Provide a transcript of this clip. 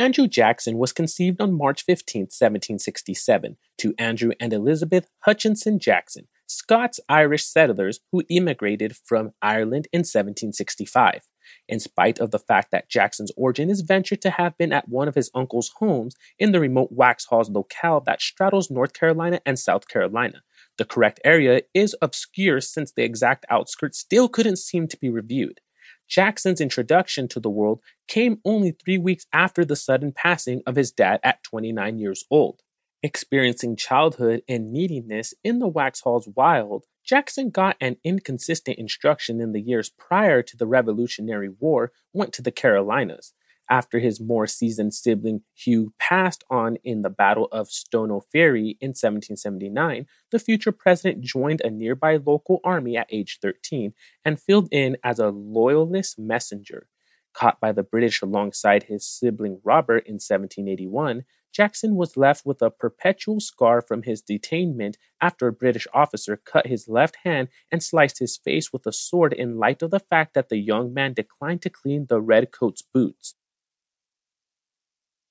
Andrew Jackson was conceived on March 15, 1767, to Andrew and Elizabeth Hutchinson Jackson, Scots Irish settlers who immigrated from Ireland in 1765. In spite of the fact that Jackson's origin is ventured to have been at one of his uncle's homes in the remote Waxhaws locale that straddles North Carolina and South Carolina, the correct area is obscure since the exact outskirts still couldn't seem to be reviewed. Jackson's introduction to the world came only three weeks after the sudden passing of his dad at 29 years old. Experiencing childhood and neediness in the Waxhaws wild, Jackson got an inconsistent instruction in the years prior to the Revolutionary War, went to the Carolinas after his more seasoned sibling Hugh passed on in the Battle of Stono Ferry in 1779, the future president joined a nearby local army at age 13 and filled in as a loyalist messenger. Caught by the British alongside his sibling Robert in 1781, Jackson was left with a perpetual scar from his detainment after a British officer cut his left hand and sliced his face with a sword in light of the fact that the young man declined to clean the redcoat's boots.